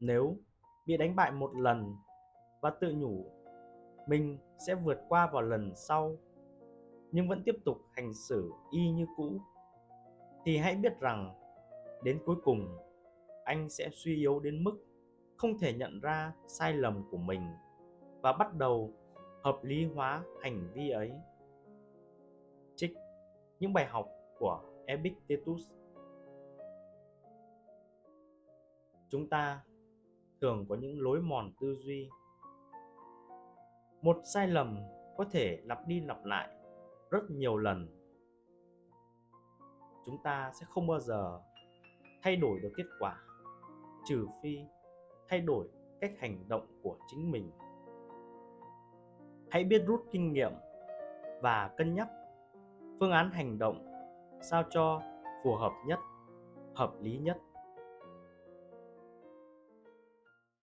nếu bị đánh bại một lần và tự nhủ mình sẽ vượt qua vào lần sau nhưng vẫn tiếp tục hành xử y như cũ, thì hãy biết rằng đến cuối cùng anh sẽ suy yếu đến mức không thể nhận ra sai lầm của mình và bắt đầu hợp lý hóa hành vi ấy. Trích những bài học của epictetus. Chúng ta thường có những lối mòn tư duy. Một sai lầm có thể lặp đi lặp lại rất nhiều lần. Chúng ta sẽ không bao giờ thay đổi được kết quả, trừ phi thay đổi cách hành động của chính mình. Hãy biết rút kinh nghiệm và cân nhắc phương án hành động sao cho phù hợp nhất, hợp lý nhất.